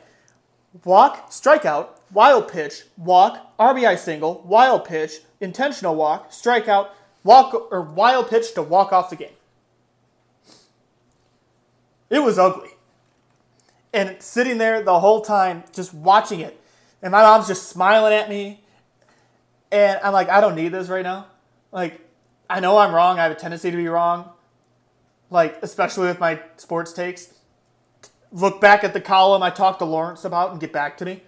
walk, strikeout, wild pitch, walk, RBI single, wild pitch, intentional walk, strikeout, walk, or wild pitch to walk off the game. It was ugly. And sitting there the whole time, just watching it. And my mom's just smiling at me. And I'm like, I don't need this right now. Like, I know I'm wrong. I have a tendency to be wrong. Like, especially with my sports takes. Look back at the column I talked to Lawrence about and get back to me.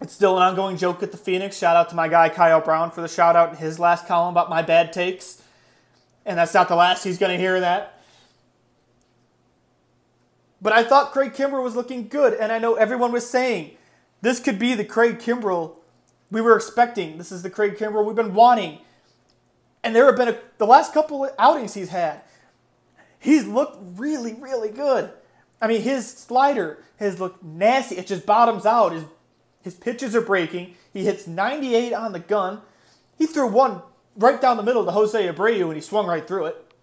It's still an ongoing joke at the Phoenix. Shout out to my guy Kyle Brown for the shout out in his last column about my bad takes. And that's not the last he's going to hear that. But I thought Craig Kimbrel was looking good, and I know everyone was saying this could be the Craig Kimbrel we were expecting. This is the Craig Kimbrel we've been wanting. And there have been a, the last couple outings he's had. He's looked really, really good. I mean, his slider has looked nasty. It just bottoms out. His, his pitches are breaking. He hits 98 on the gun. He threw one right down the middle to Jose Abreu, and he swung right through it.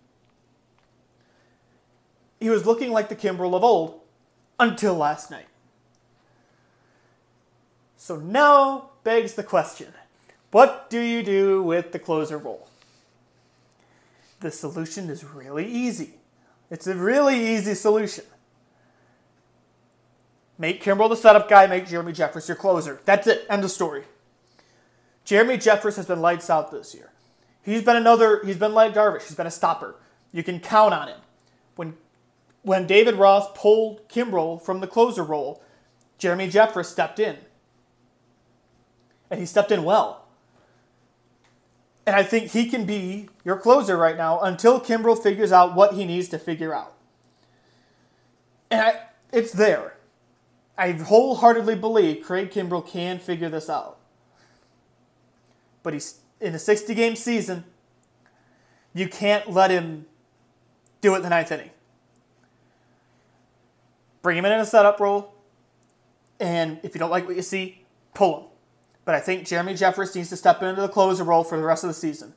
He was looking like the Kimbrel of old until last night. So now begs the question what do you do with the closer role? The solution is really easy. It's a really easy solution. Make Kimbrel the setup guy, make Jeremy Jeffress your closer. That's it. End of story. Jeremy Jeffress has been lights out this year. He's been another, he's been like Darvish. He's been a stopper. You can count on him. When when David Ross pulled Kimbrel from the closer role, Jeremy Jeffress stepped in. And he stepped in well. And I think he can be your closer right now until Kimbrel figures out what he needs to figure out. And I, it's there. I wholeheartedly believe Craig Kimbrel can figure this out. But he's in a 60 game season, you can't let him do it the ninth inning bring him in in a setup role, and if you don't like what you see, pull him. But I think Jeremy Jeffress needs to step into the closer role for the rest of the season.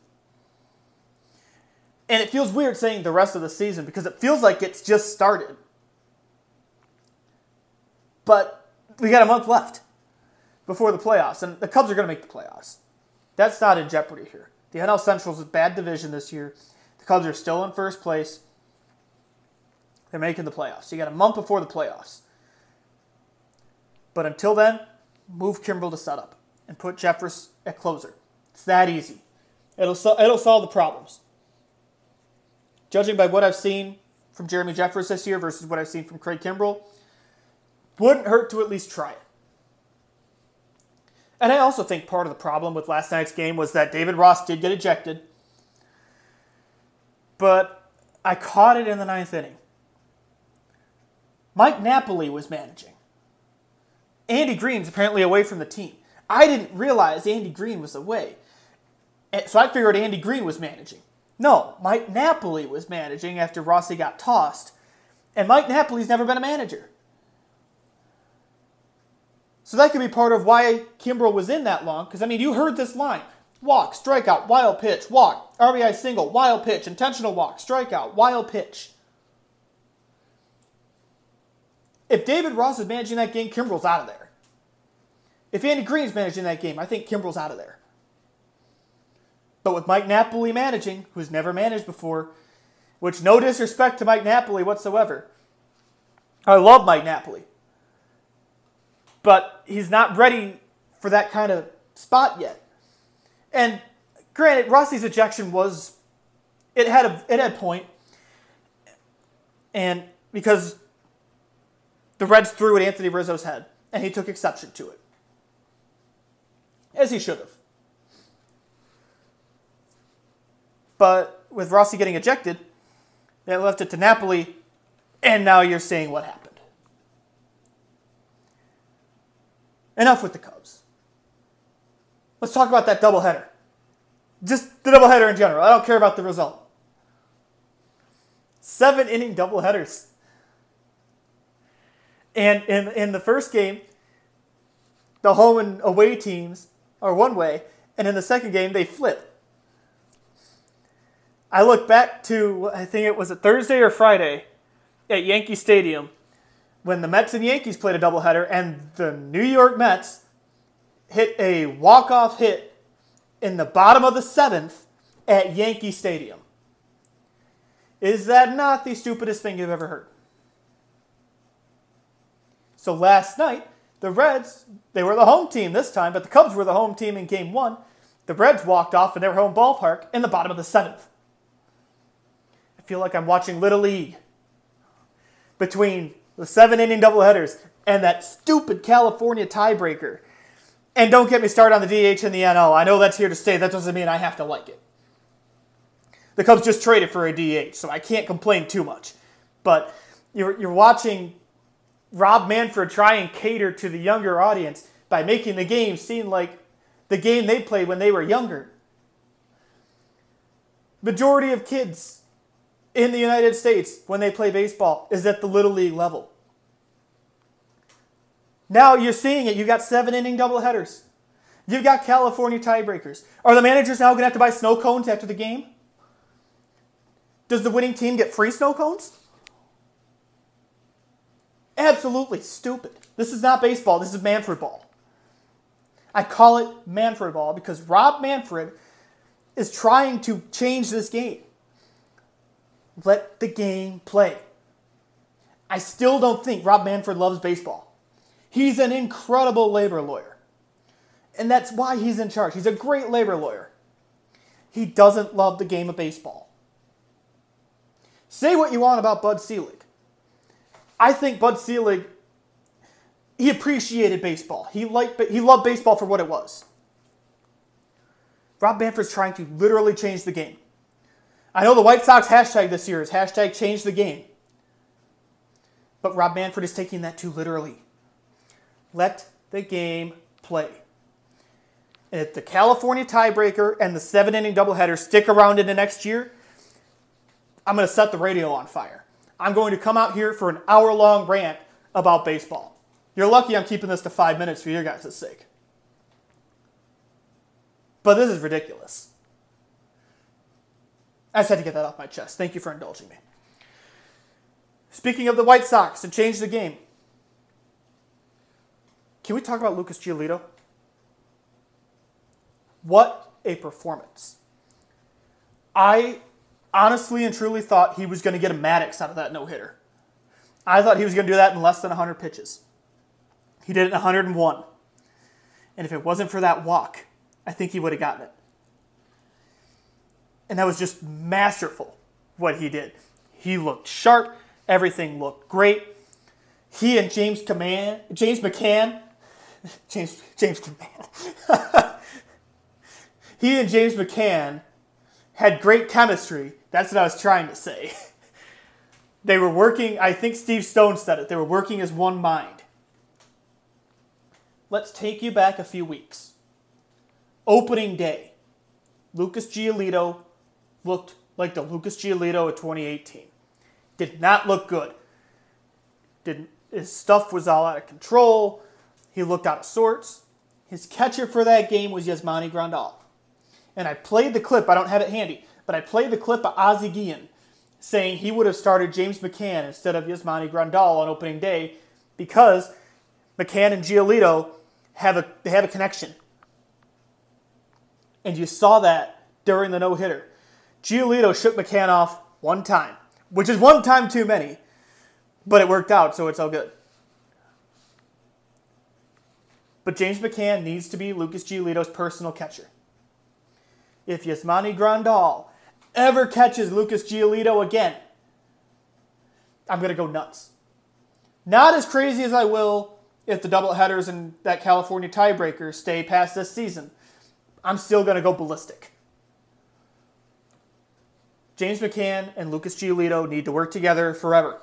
And it feels weird saying the rest of the season because it feels like it's just started. But we got a month left before the playoffs, and the Cubs are going to make the playoffs. That's not in jeopardy here. The NL Central is a bad division this year. The Cubs are still in first place. They're making the playoffs. You got a month before the playoffs. But until then, move Kimbrel to setup and put Jeffress at closer. It's that easy. It'll it'll solve the problems. Judging by what I've seen from Jeremy Jeffress this year versus what I've seen from Craig Kimbrel, wouldn't hurt to at least try it. And I also think part of the problem with last night's game was that David Ross did get ejected, but I caught it in the ninth inning. Mike Napoli was managing. Andy Green's apparently away from the team. I didn't realize Andy Green was away. Eh, so I figured Andy Green was managing. No, Mike Napoli was managing after Rossi got tossed. And Mike Napoli's never been a manager. So that could be part of why Kimbrel was in that long. Because, I mean, you heard this line walk, strikeout, wild pitch, walk, RBI single, wild pitch, intentional walk, strikeout, wild pitch. If David Ross is managing that game, Kimbrel's out of there. If Andy Green's managing that game, I think Kimbrel's out of there. But with Mike Napoli managing, who's never managed before, which no disrespect to Mike Napoli whatsoever. I love Mike Napoli. But he's not ready for that kind of spot yet. And granted, Rossi's ejection was it had a it had point. And because the Reds threw at Anthony Rizzo's head, and he took exception to it. As he should have. But with Rossi getting ejected, they left it to Napoli, and now you're seeing what happened. Enough with the Cubs. Let's talk about that doubleheader. Just the doubleheader in general. I don't care about the result. Seven inning doubleheaders. And in, in the first game, the home and away teams are one way, and in the second game, they flip. I look back to I think it was a Thursday or Friday at Yankee Stadium when the Mets and Yankees played a doubleheader and the New York Mets hit a walk-off hit in the bottom of the seventh at Yankee Stadium. Is that not the stupidest thing you've ever heard? So last night, the Reds, they were the home team this time, but the Cubs were the home team in game one. The Reds walked off in their home ballpark in the bottom of the seventh. I feel like I'm watching Little League between the seven inning doubleheaders and that stupid California tiebreaker. And don't get me started on the DH and the NL. I know that's here to stay. That doesn't mean I have to like it. The Cubs just traded for a DH, so I can't complain too much. But you're, you're watching Rob Manfred try and cater to the younger audience by making the game seem like the game they played when they were younger. Majority of kids in the United States when they play baseball is at the little league level. Now you're seeing it. You've got seven inning doubleheaders. You've got California tiebreakers. Are the managers now going to have to buy snow cones after the game? Does the winning team get free snow cones? Absolutely stupid. This is not baseball. This is Manfred ball. I call it Manfred ball because Rob Manfred is trying to change this game. Let the game play. I still don't think Rob Manfred loves baseball. He's an incredible labor lawyer. And that's why he's in charge. He's a great labor lawyer. He doesn't love the game of baseball. Say what you want about Bud Selig. I think Bud Selig he appreciated baseball. He liked he loved baseball for what it was. Rob Manfred's trying to literally change the game. I know the White Sox hashtag this year is hashtag change the game. But Rob Manfred is taking that too literally. Let the game play. And if the California tiebreaker and the seven inning doubleheader stick around into next year, I'm going to set the radio on fire. I'm going to come out here for an hour long rant about baseball. You're lucky I'm keeping this to five minutes for your guys' sake. But this is ridiculous. I just had to get that off my chest. Thank you for indulging me. Speaking of the White Sox and change the game, can we talk about Lucas Giolito? What a performance. I honestly and truly thought he was going to get a Maddux out of that no hitter. I thought he was going to do that in less than 100 pitches. He did it in 101. And if it wasn't for that walk, I think he would have gotten it. And that was just masterful what he did. He looked sharp, everything looked great. He and James Command, James McCann, James James McCann. he and James McCann had great chemistry. That's what I was trying to say. They were working, I think Steve Stone said it, they were working as one mind. Let's take you back a few weeks. Opening day. Lucas Giolito looked like the Lucas Giolito of 2018. Did not look good. Didn't, his stuff was all out of control. He looked out of sorts. His catcher for that game was Yasmani Grandal. And I played the clip, I don't have it handy, but I played the clip of Ozzie Guillen saying he would have started James McCann instead of Yasmani Grandal on opening day because McCann and Giolito have a they have a connection. And you saw that during the no hitter. Giolito shook McCann off one time, which is one time too many, but it worked out, so it's all good. But James McCann needs to be Lucas Giolito's personal catcher. If Yasmani Grandal ever catches Lucas Giolito again, I'm going to go nuts. Not as crazy as I will if the doubleheaders and that California tiebreaker stay past this season. I'm still going to go ballistic. James McCann and Lucas Giolito need to work together forever.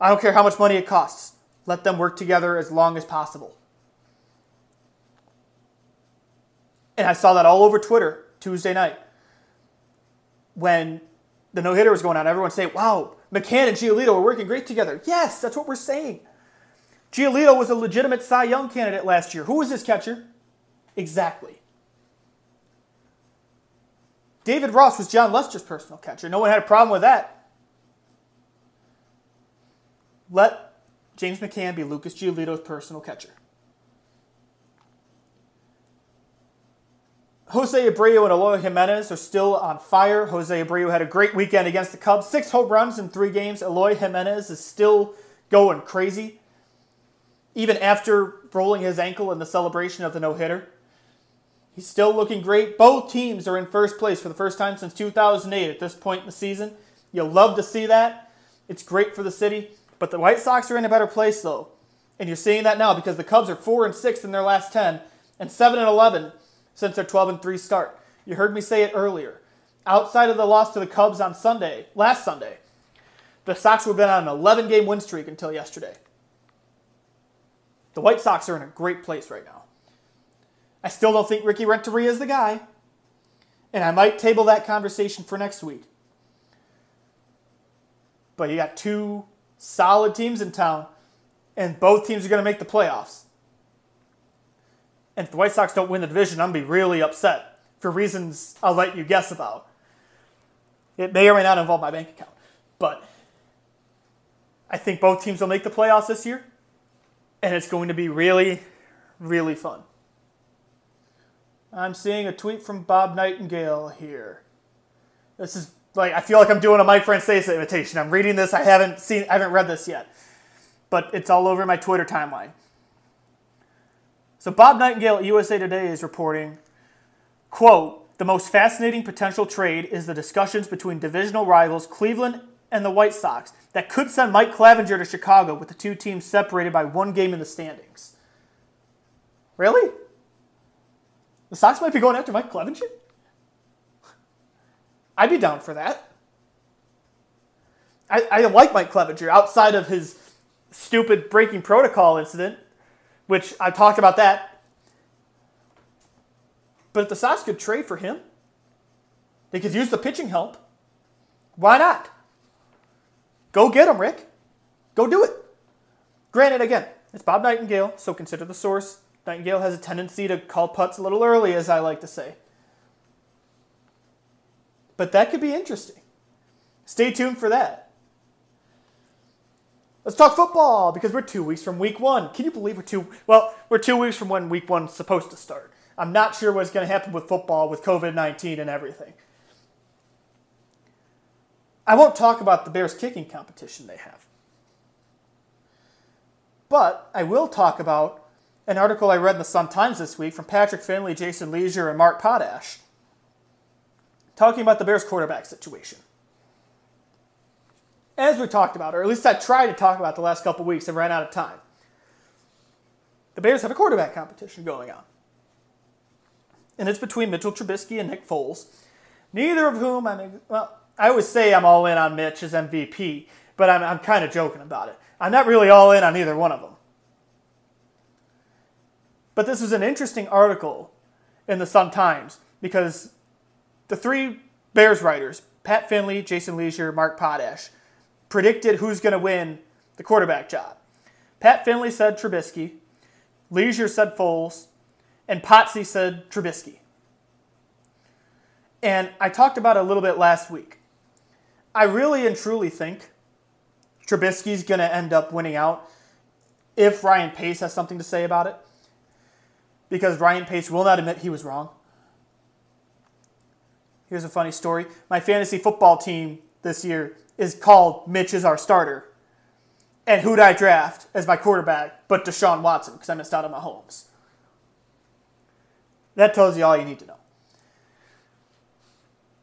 I don't care how much money it costs. Let them work together as long as possible. And I saw that all over Twitter Tuesday night when the no hitter was going on. Everyone saying, wow, McCann and Giolito are working great together. Yes, that's what we're saying. Giolito was a legitimate Cy Young candidate last year. Who was his catcher? Exactly. David Ross was Jon Lester's personal catcher. No one had a problem with that. Let James McCann be Lucas Giolito's personal catcher. Jose Abreu and Eloy Jimenez are still on fire. Jose Abreu had a great weekend against the Cubs. Six home runs in three games. Eloy Jimenez is still going crazy. Even after rolling his ankle in the celebration of the no hitter. He's still looking great. Both teams are in first place for the first time since 2008 at this point in the season. You'll love to see that. It's great for the city. But the White Sox are in a better place, though. And you're seeing that now because the Cubs are 4 and 6 in their last 10 and 7 and 11 since their 12 and 3 start. You heard me say it earlier. Outside of the loss to the Cubs on Sunday, last Sunday, the Sox would have been on an 11 game win streak until yesterday. The White Sox are in a great place right now. I still don't think Ricky Renteria is the guy, and I might table that conversation for next week. But you got two solid teams in town, and both teams are going to make the playoffs. And if the White Sox don't win the division, I'm going to be really upset for reasons I'll let you guess about. It may or may not involve my bank account. But I think both teams will make the playoffs this year. And it's going to be really, really fun. I'm seeing a tweet from Bob Nightingale here. This is like I feel like I'm doing a Mike Francesa imitation. I'm reading this. I haven't seen I haven't read this yet. But it's all over my Twitter timeline. So Bob Nightingale at USA Today is reporting, quote, the most fascinating potential trade is the discussions between divisional rivals Cleveland and the White Sox that could send Mike Clevinger to Chicago with the two teams separated by one game in the standings. Really? The Sox might be going after Mike Clevinger? I'd be down for that. I, I like Mike Clevinger outside of his stupid breaking protocol incident which I talked about that. But if the Sox could trade for him, they could use the pitching help. Why not? Go get him, Rick. Go do it. Granted, again, it's Bob Nightingale, so consider the source. Nightingale has a tendency to call putts a little early, as I like to say. But that could be interesting. Stay tuned for that. Let's talk football because we're two weeks from week one. Can you believe we're two? Well, we're two weeks from when week one's supposed to start. I'm not sure what's going to happen with football with COVID 19 and everything. I won't talk about the Bears kicking competition they have. But I will talk about an article I read in the Sun Times this week from Patrick Finley, Jason Lieser, and Mark Potash talking about the Bears quarterback situation as we talked about, or at least I tried to talk about the last couple weeks and ran out of time, the Bears have a quarterback competition going on. And it's between Mitchell Trubisky and Nick Foles, neither of whom I'm, well, I always say I'm all in on Mitch as MVP, but I'm, I'm kind of joking about it. I'm not really all in on either one of them. But this was an interesting article in the Sun Times because the three Bears writers, Pat Finley, Jason Lieser, Mark Potash, predicted who's going to win the quarterback job. Pat Finley said Trubisky, Lieser said Foles, and Potsy said Trubisky. And I talked about it a little bit last week. I really and truly think Trubisky's going to end up winning out if Ryan Pace has something to say about it. Because Ryan Pace will not admit he was wrong. Here's a funny story. My fantasy football team this year is called Mitch is our starter. And who'd I draft as my quarterback but Deshaun Watson because I missed out on Mahomes? That tells you all you need to know.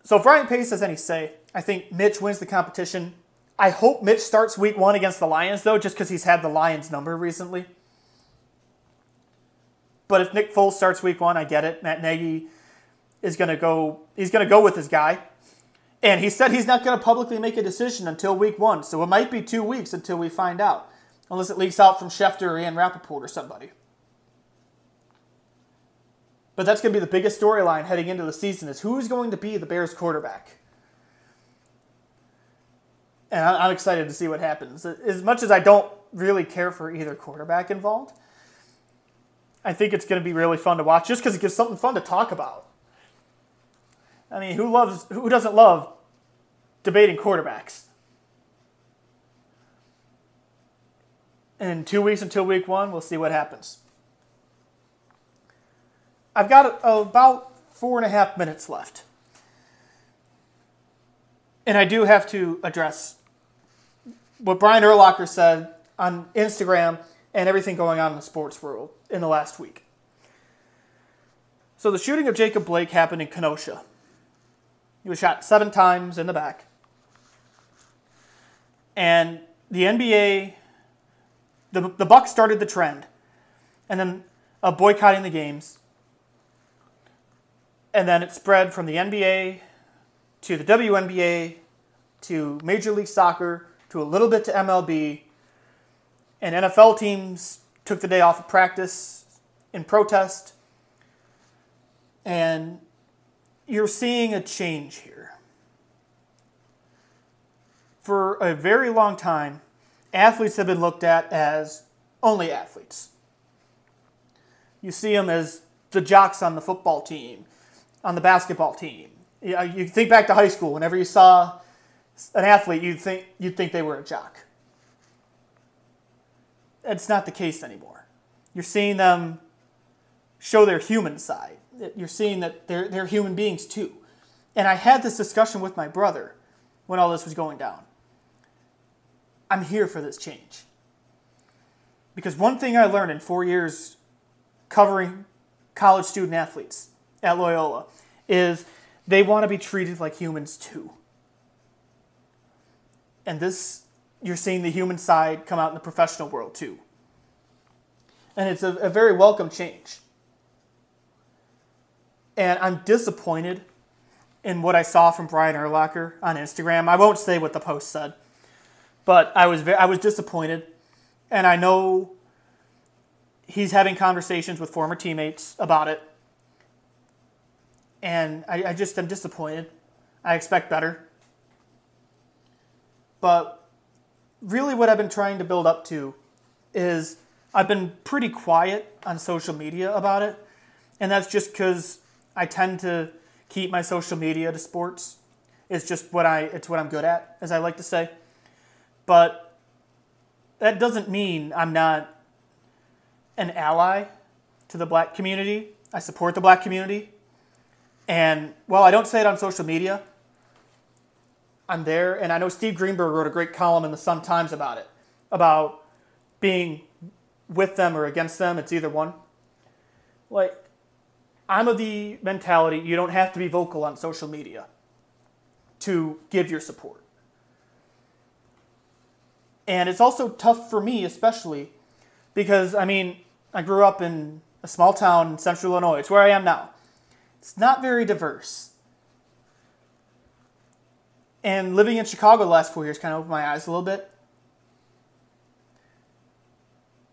So if Ryan Pace has any say, I think Mitch wins the competition. I hope Mitch starts week one against the Lions, though, just because he's had the Lions number recently. But if Nick Foles starts week one, I get it. Matt Nagy is gonna go he's gonna go with his guy. And he said he's not going to publicly make a decision until week one. So it might be two weeks until we find out. Unless it leaks out from Schefter or Ian Rapoport or somebody. But that's going to be the biggest storyline heading into the season is who's going to be the Bears quarterback. And I'm excited to see what happens. As much as I don't really care for either quarterback involved, I think it's going to be really fun to watch just because it gives something fun to talk about. I mean, who loves who doesn't love debating quarterbacks? In two weeks until week one, we'll see what happens. I've got about four and a half minutes left. And I do have to address what Brian Urlacher said on Instagram and everything going on in the sports world in the last week. So the shooting of Jacob Blake happened in Kenosha. He was shot seven times in the back. And the NBA, the, the Bucks started the trend, and then of boycotting the games. And then it spread from the NBA to the WNBA to Major League Soccer to a little bit to MLB. And NFL teams took the day off of practice in protest. And you're seeing a change here. For a very long time, athletes have been looked at as only athletes. You see them as the jocks on the football team, on the basketball team. You think back to high school, whenever you saw an athlete, you'd think, you'd think they were a jock. It's not the case anymore. You're seeing them show their human side. You're seeing that they're, they're human beings too. And I had this discussion with my brother when all this was going down. I'm here for this change. Because one thing I learned in four years covering college student athletes at Loyola is they want to be treated like humans too. And this, you're seeing the human side come out in the professional world too. And it's a, a very welcome change. And I'm disappointed in what I saw from Brian Urlacher on Instagram. I won't say what the post said, but I was, I was disappointed. And I know he's having conversations with former teammates about it. And I, I just am disappointed. I expect better. But really, what I've been trying to build up to is I've been pretty quiet on social media about it. And that's just because I tend to keep my social media to sports. It's just what I it's what I'm good at, as I like to say. But that doesn't mean I'm not an ally to the black community. I support the black community. And while I don't say it on social media, I'm there. And I know Steve Greenberg wrote a great column in the Sun Times about it, about being with them or against them. It's either one. Like, I'm of the mentality you don't have to be vocal on social media to give your support. And it's also tough for me, especially because, I mean, I grew up in a small town in central Illinois. It's where I am now. It's not very diverse. And living in Chicago the last four years kind of opened my eyes a little bit.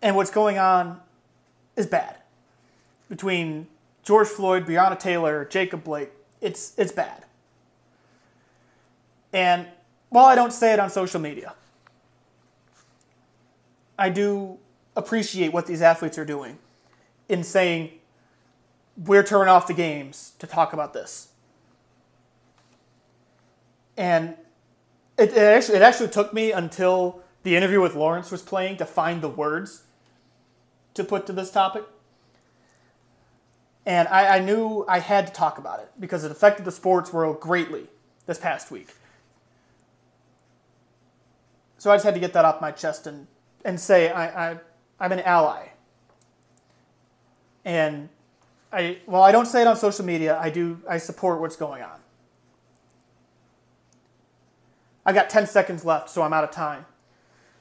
And what's going on is bad. Between George Floyd, Breonna Taylor, Jacob Blake, it's, it's bad. And while I don't say it on social media, I do appreciate what these athletes are doing in saying, we're turning off the games to talk about this. And it, it, actually, it actually took me until the interview with Lawrence was playing to find the words to put to this topic. And I, I knew I had to talk about it because it affected the sports world greatly this past week. So I just had to get that off my chest and, and say I, I, I'm an ally. And I, well, I don't say it on social media. I do. I support what's going on. I got 10 seconds left, so I'm out of time.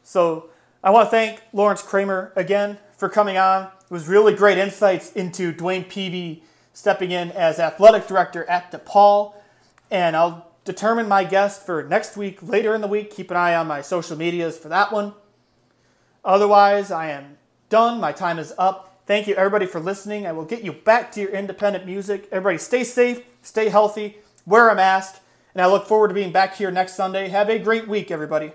So I want to thank Lawrence Kramer again for coming on. It was really great insights into DeWayne Peevy stepping in as athletic director at DePaul. And I'll determine my guest for next week, later in the week. Keep an eye on my social medias for that one. Otherwise, I am done. My time is up. Thank you, everybody, for listening. I will get you back to your independent music. Everybody, stay safe, stay healthy, wear a mask, and I look forward to being back here next Sunday. Have a great week, everybody.